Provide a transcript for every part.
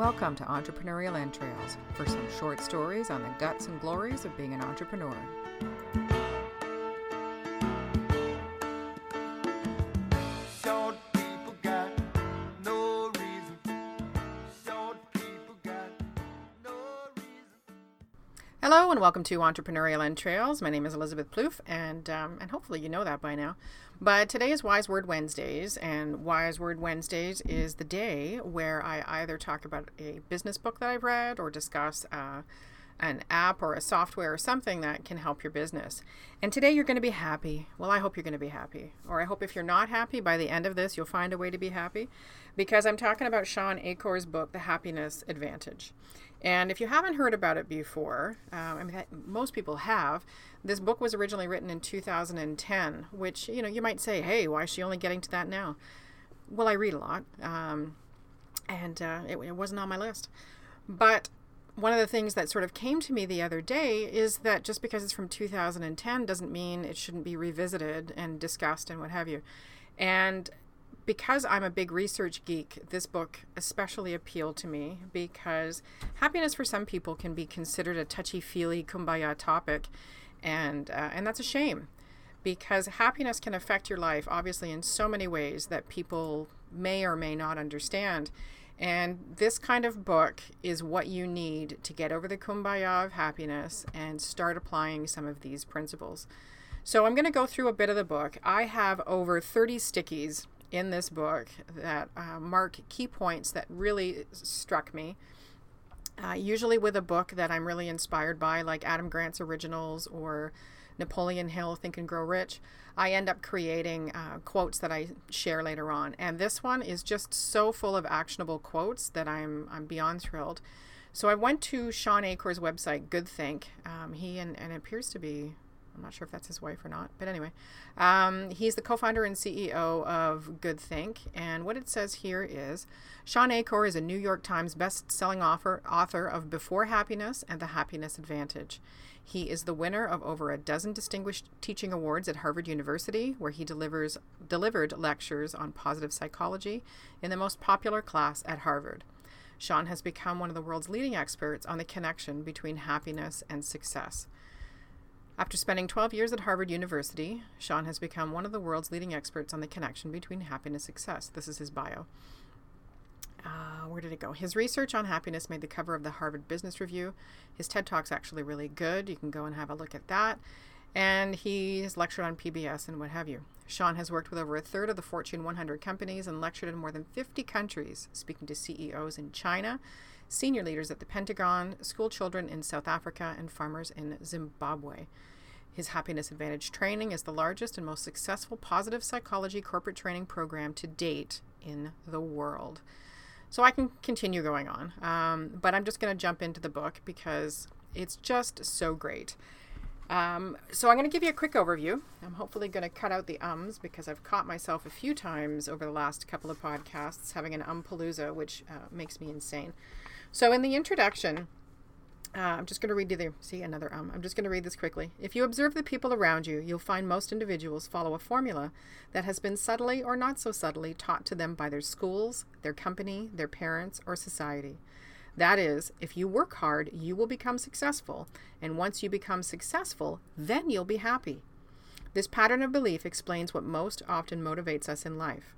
Welcome to Entrepreneurial Entrails for some short stories on the guts and glories of being an entrepreneur. And welcome to Entrepreneurial Entrails. My name is Elizabeth Plouffe, and um, and hopefully you know that by now. But today is Wise Word Wednesdays, and Wise Word Wednesdays is the day where I either talk about a business book that I've read or discuss uh, an app or a software or something that can help your business. And today you're going to be happy. Well, I hope you're going to be happy. Or I hope if you're not happy, by the end of this, you'll find a way to be happy. Because I'm talking about Shawn Achor's book, The Happiness Advantage. And if you haven't heard about it before, um, I mean, most people have. This book was originally written in 2010, which, you know, you might say, hey, why is she only getting to that now? Well, I read a lot, um, and uh, it, it wasn't on my list. But one of the things that sort of came to me the other day is that just because it's from 2010 doesn't mean it shouldn't be revisited and discussed and what have you. And because I'm a big research geek, this book especially appealed to me because happiness for some people can be considered a touchy feely kumbaya topic, and uh, and that's a shame because happiness can affect your life obviously in so many ways that people may or may not understand. And this kind of book is what you need to get over the kumbaya of happiness and start applying some of these principles. So I'm going to go through a bit of the book. I have over 30 stickies in this book that uh, mark key points that really struck me. Uh, usually with a book that I'm really inspired by, like Adam Grant's Originals or Napoleon Hill, Think and Grow Rich, I end up creating uh, quotes that I share later on. And this one is just so full of actionable quotes that I'm I'm beyond thrilled. So I went to Shawn Achor's website, Good Think. Um, he and, and it appears to be I'm not sure if that's his wife or not, but anyway, um, he's the co-founder and CEO of Good Think. And what it says here is, Shawn Achor is a New York Times best-selling author author of Before Happiness and The Happiness Advantage. He is the winner of over a dozen distinguished teaching awards at Harvard University, where he delivers delivered lectures on positive psychology in the most popular class at Harvard. Shawn has become one of the world's leading experts on the connection between happiness and success. After spending 12 years at Harvard University, Shawn has become one of the world's leading experts on the connection between happiness and success. This is his bio. Uh, where did it go? His research on happiness made the cover of the Harvard Business Review. His TED Talk's actually really good. You can go and have a look at that. And he has lectured on PBS and what have you. Shawn has worked with over a third of the Fortune 100 companies and lectured in more than 50 countries, speaking to CEOs in China, senior leaders at the Pentagon, school children in South Africa, and farmers in Zimbabwe. His Happiness Advantage training is the largest and most successful positive psychology corporate training program to date in the world. So I can continue going on, um, but I'm just going to jump into the book because it's just so great. Um, so I'm going to give you a quick overview. I'm hopefully going to cut out the ums because I've caught myself a few times over the last couple of podcasts having an umpalooza, which uh, makes me insane. So in the introduction, uh, I'm just going to read you the see another um. I'm just going to read this quickly. If you observe the people around you, you'll find most individuals follow a formula that has been subtly or not so subtly taught to them by their schools, their company, their parents, or society. That is, if you work hard, you will become successful, and once you become successful, then you'll be happy. This pattern of belief explains what most often motivates us in life.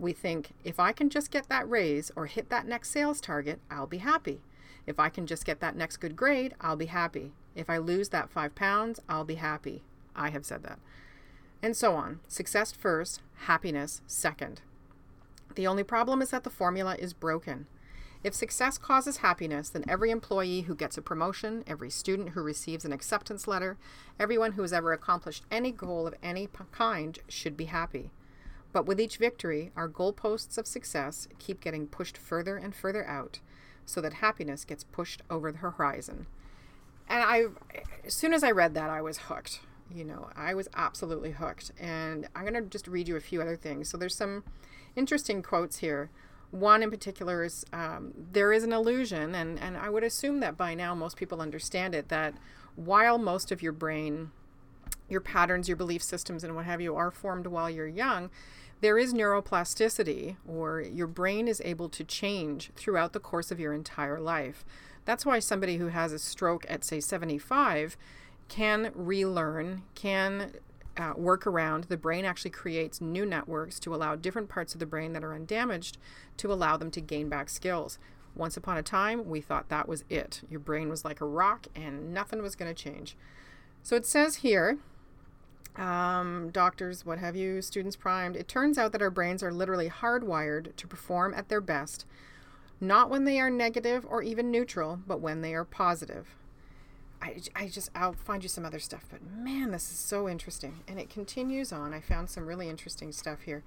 We think, if I can just get that raise or hit that next sales target, I'll be happy. If I can just get that next good grade, I'll be happy. If I lose that five pounds, I'll be happy. I have said that. And so on. Success first, happiness second. The only problem is that the formula is broken. If success causes happiness, then every employee who gets a promotion, every student who receives an acceptance letter, everyone who has ever accomplished any goal of any kind should be happy. But with each victory, our goalposts of success keep getting pushed further and further out so that happiness gets pushed over the horizon. And I, as soon as I read that, I was hooked. You know, I was absolutely hooked. And I'm going to just read you a few other things. So there's some interesting quotes here. One in particular is um, there is an illusion, and, and I would assume that by now most people understand it, that while most of your brain your patterns, your belief systems, and what have you are formed while you're young, there is neuroplasticity, or your brain is able to change throughout the course of your entire life. That's why somebody who has a stroke at, say, 75 can relearn, can uh, work around. The brain actually creates new networks to allow different parts of the brain that are undamaged to allow them to gain back skills. Once upon a time, we thought that was it. Your brain was like a rock and nothing was going to change. So it says here um, doctors, what have you, students primed. It turns out that our brains are literally hardwired to perform at their best, not when they are negative or even neutral, but when they are positive. I, I just, I'll find you some other stuff, but man, this is so interesting. And it continues on. I found some really interesting stuff here.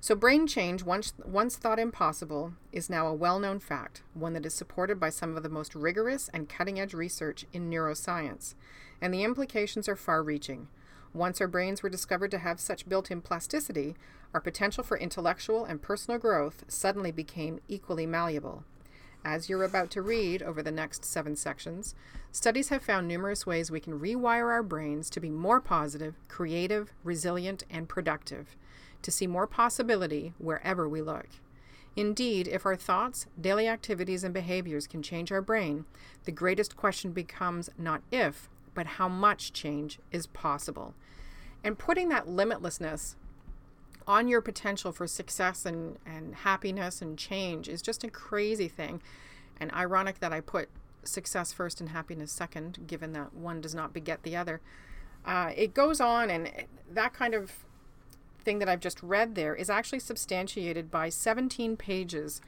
So, brain change, once, once thought impossible, is now a well known fact, one that is supported by some of the most rigorous and cutting edge research in neuroscience. And the implications are far reaching. Once our brains were discovered to have such built in plasticity, our potential for intellectual and personal growth suddenly became equally malleable. As you're about to read over the next seven sections, studies have found numerous ways we can rewire our brains to be more positive, creative, resilient, and productive, to see more possibility wherever we look. Indeed, if our thoughts, daily activities, and behaviors can change our brain, the greatest question becomes not if, but how much change is possible. And putting that limitlessness on your potential for success and, and happiness and change is just a crazy thing. And ironic that I put success first and happiness second, given that one does not beget the other. Uh, it goes on, and that kind of thing that I've just read there is actually substantiated by 17 pages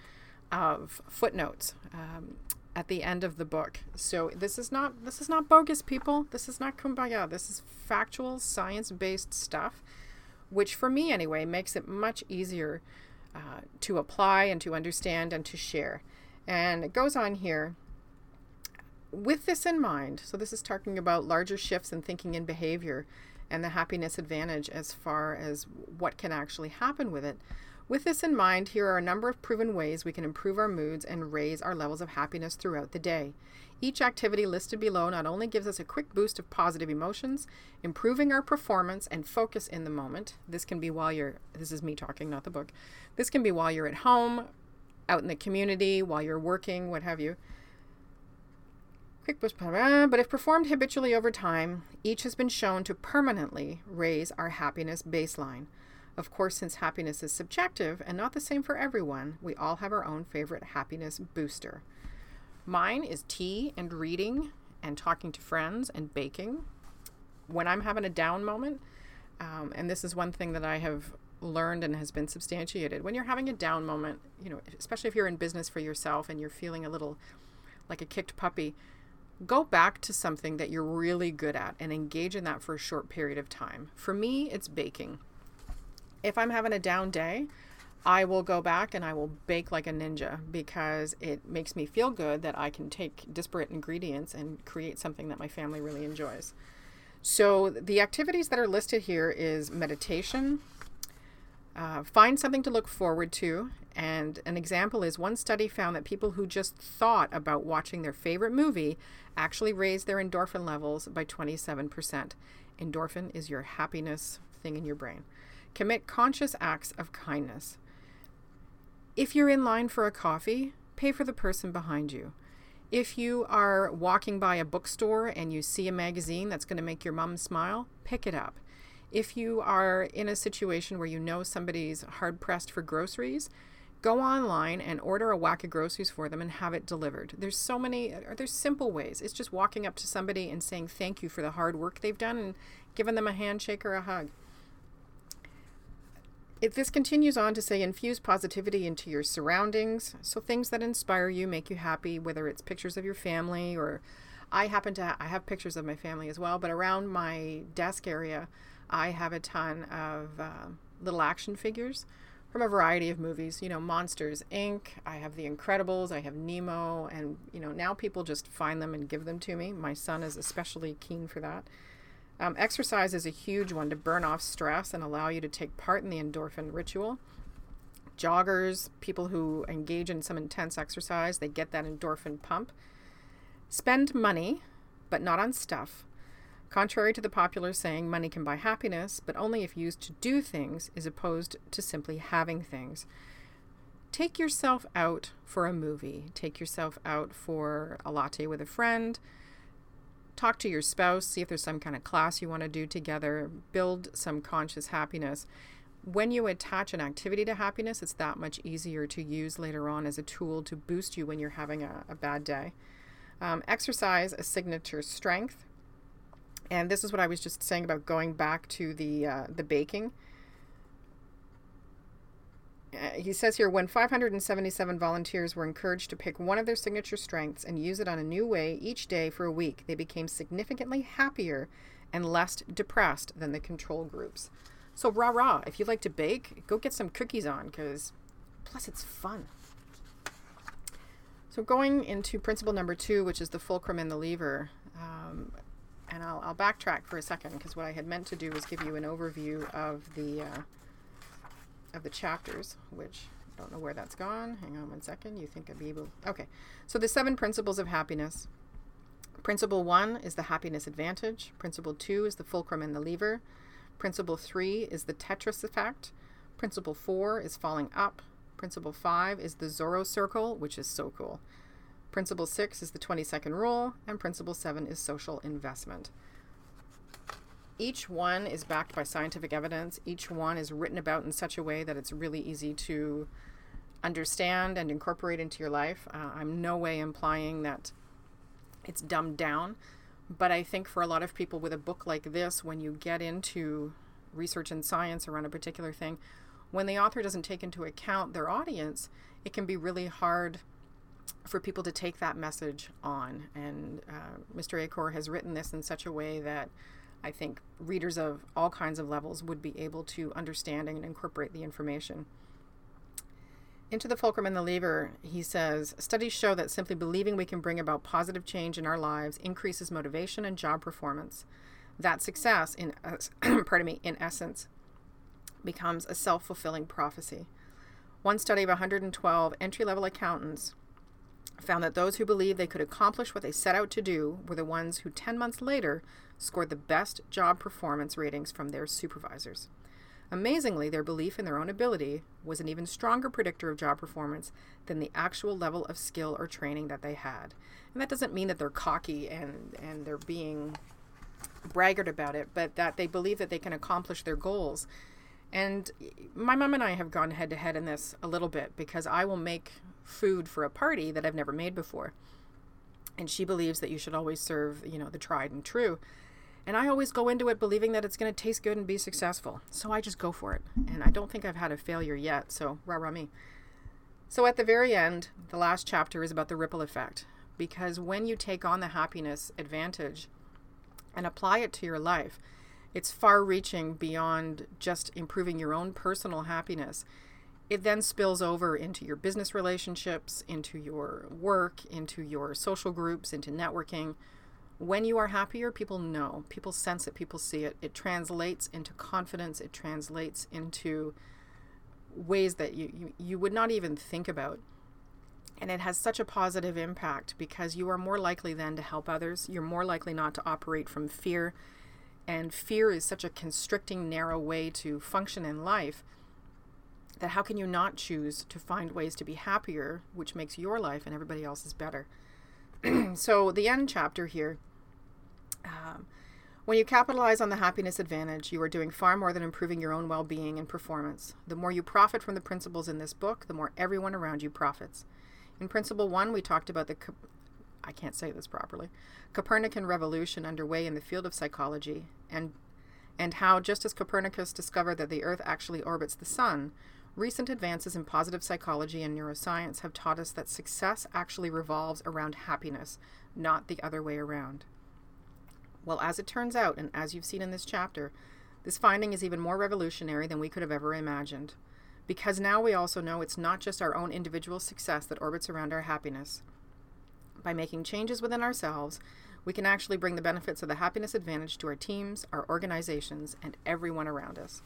of footnotes. Um, at the end of the book. So this is not this is not bogus people. This is not kumbaya. This is factual science-based stuff which for me anyway makes it much easier uh, to apply and to understand and to share. And it goes on here with this in mind. So, this is talking about larger shifts in thinking and behavior and the happiness advantage as far as what can actually happen with it. With this in mind, here are a number of proven ways we can improve our moods and raise our levels of happiness throughout the day. Each activity listed below not only gives us a quick boost of positive emotions, improving our performance and focus in the moment. This can be while you're, this is me talking, not the book. This can be while you're at home, out in the community, while you're working, what have you. Boost, but if performed habitually over time, each has been shown to permanently raise our happiness baseline. Of course, since happiness is subjective and not the same for everyone, we all have our own favorite happiness booster. Mine is tea and reading and talking to friends and baking. When I'm having a down moment, um, and this is one thing that I have learned and has been substantiated. When you're having a down moment, you know, especially if you're in business for yourself and you're feeling a little like a kicked puppy, go back to something that you're really good at and engage in that for a short period of time. For me, it's baking if I'm having a down day, I will go back and I will bake like a ninja because it makes me feel good that I can take disparate ingredients and create something that my family really enjoys. So the activities that are listed here is meditation. Uh, find something to look forward to. And an example is one study found that people who just thought about watching their favorite movie actually raised their endorphin levels by 27%. Endorphin is your happiness thing in your brain. Commit conscious acts of kindness. If you're in line for a coffee, pay for the person behind you. If you are walking by a bookstore and you see a magazine that's going to make your mom smile, pick it up. If you are in a situation where you know somebody's hard pressed for groceries, go online and order a whack of groceries for them and have it delivered. There's so many, there's simple ways. It's just walking up to somebody and saying thank you for the hard work they've done and giving them a handshake or a hug. If this continues on to say infuse positivity into your surroundings, so things that inspire you, make you happy, whether it's pictures of your family or I happen to ha- I have pictures of my family as well, but around my desk area, I have a ton of uh, little action figures from a variety of movies. You know, Monsters Inc. I have The Incredibles. I have Nemo, and you know now people just find them and give them to me. My son is especially keen for that. Um, exercise is a huge one to burn off stress and allow you to take part in the endorphin ritual. Joggers, people who engage in some intense exercise, they get that endorphin pump. Spend money, but not on stuff. Contrary to the popular saying, money can buy happiness, but only if used to do things as opposed to simply having things. Take yourself out for a movie. Take yourself out for a latte with a friend. Talk to your spouse. See if there's some kind of class you want to do together. Build some conscious happiness. When you attach an activity to happiness, it's that much easier to use later on as a tool to boost you when you're having a, a bad day. Um, exercise a signature strength and this is what I was just saying about going back to the uh, the baking. Uh, he says here when 577 volunteers were encouraged to pick one of their signature strengths and use it on a new way each day for a week, they became significantly happier and less depressed than the control groups. So rah rah! If you like to bake, go get some cookies on because plus it's fun. So going into principle number two, which is the fulcrum and the lever. Um, and I'll, I'll backtrack for a second because what I had meant to do was give you an overview of the uh, of the chapters, which I don't know where that's gone. Hang on one second. You think I'd be able? Okay, so the seven principles of happiness. Principle one is the happiness advantage. Principle two is the fulcrum and the lever. Principle three is the Tetris effect. Principle four is falling up. Principle five is the Zorro circle, which is so cool. Principle six is the 20 second rule, and principle seven is social investment. Each one is backed by scientific evidence. Each one is written about in such a way that it's really easy to understand and incorporate into your life. Uh, I'm no way implying that it's dumbed down, but I think for a lot of people with a book like this, when you get into research and science around a particular thing, when the author doesn't take into account their audience, it can be really hard for people to take that message on. And uh, Mr. Achor has written this in such a way that I think readers of all kinds of levels would be able to understand and incorporate the information. Into the fulcrum and the lever, he says studies show that simply believing we can bring about positive change in our lives increases motivation and job performance. That success, in pardon me, in essence, becomes a self fulfilling prophecy. One study of 112 entry level accountants found that those who believed they could accomplish what they set out to do were the ones who 10 months later scored the best job performance ratings from their supervisors. Amazingly, their belief in their own ability was an even stronger predictor of job performance than the actual level of skill or training that they had. And that doesn't mean that they're cocky and, and they're being braggart about it, but that they believe that they can accomplish their goals. And my mom and I have gone head to head in this a little bit because I will make food for a party that I've never made before. And she believes that you should always serve, you know, the tried and true. And I always go into it believing that it's going to taste good and be successful. So I just go for it. And I don't think I've had a failure yet. So rah rah me. So at the very end, the last chapter is about the ripple effect. Because when you take on the happiness advantage and apply it to your life, it's far reaching beyond just improving your own personal happiness it then spills over into your business relationships, into your work, into your social groups, into networking. When you are happier, people know, people sense it, people see it. It translates into confidence, it translates into ways that you, you, you would not even think about. And it has such a positive impact because you are more likely then to help others. You're more likely not to operate from fear. And fear is such a constricting, narrow way to function in life that how can you not choose to find ways to be happier, which makes your life and everybody else's better? so, the end chapter here um, when you capitalize on the happiness advantage, you are doing far more than improving your own well being and performance. The more you profit from the principles in this book, the more everyone around you profits. In Principle 1, we talked about the, I can't say this properly, Copernican revolution underway in the field of psychology, and, and how, just as Copernicus discovered that the Earth actually orbits the Sun, Recent advances in positive psychology and neuroscience have taught us that success actually revolves around happiness, not the other way around. Well, as it turns out, and as you've seen in this chapter, this finding is even more revolutionary than we could have ever imagined. Because now we also know it's not just our own individual success that orbits around our happiness. By making changes within ourselves, we can actually bring the benefits of the happiness advantage to our teams, our organizations, and everyone around us.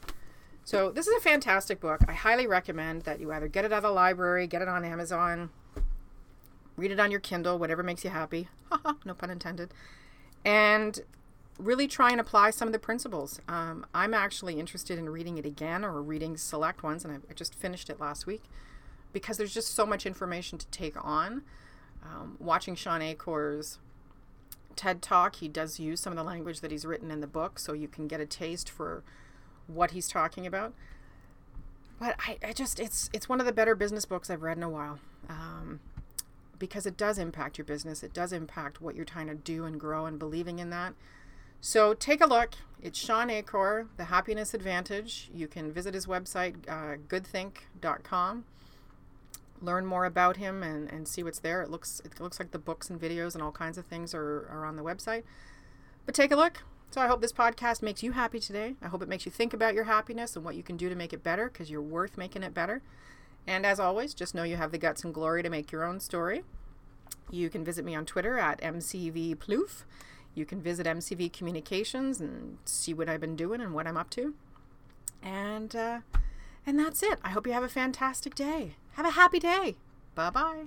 So this is a fantastic book. I highly recommend that you either get it at a library, get it on Amazon, read it on your Kindle, whatever makes you happy. no pun intended. And really try and apply some of the principles. Um, I'm actually interested in reading it again or reading select ones, and I, I just finished it last week because there's just so much information to take on. Um, watching Shawn Achor's TED Talk, he does use some of the language that he's written in the book, so you can get a taste for what he's talking about. But I, I just it's it's one of the better business books I've read in a while. Um, because it does impact your business. It does impact what you're trying to do and grow and believing in that. So take a look. It's Shawn Achor, The Happiness Advantage. You can visit his website, uh, goodthink.com. Learn more about him and, and see what's there. It looks it looks like the books and videos and all kinds of things are, are on the website. But take a look. So I hope this podcast makes you happy today. I hope it makes you think about your happiness and what you can do to make it better because you're worth making it better. And as always, just know you have the guts and glory to make your own story. You can visit me on Twitter at MCVPloof. You can visit MCV Communications and see what I've been doing and what I'm up to. And uh, and that's it. I hope you have a fantastic day. Have a happy day. Bye bye.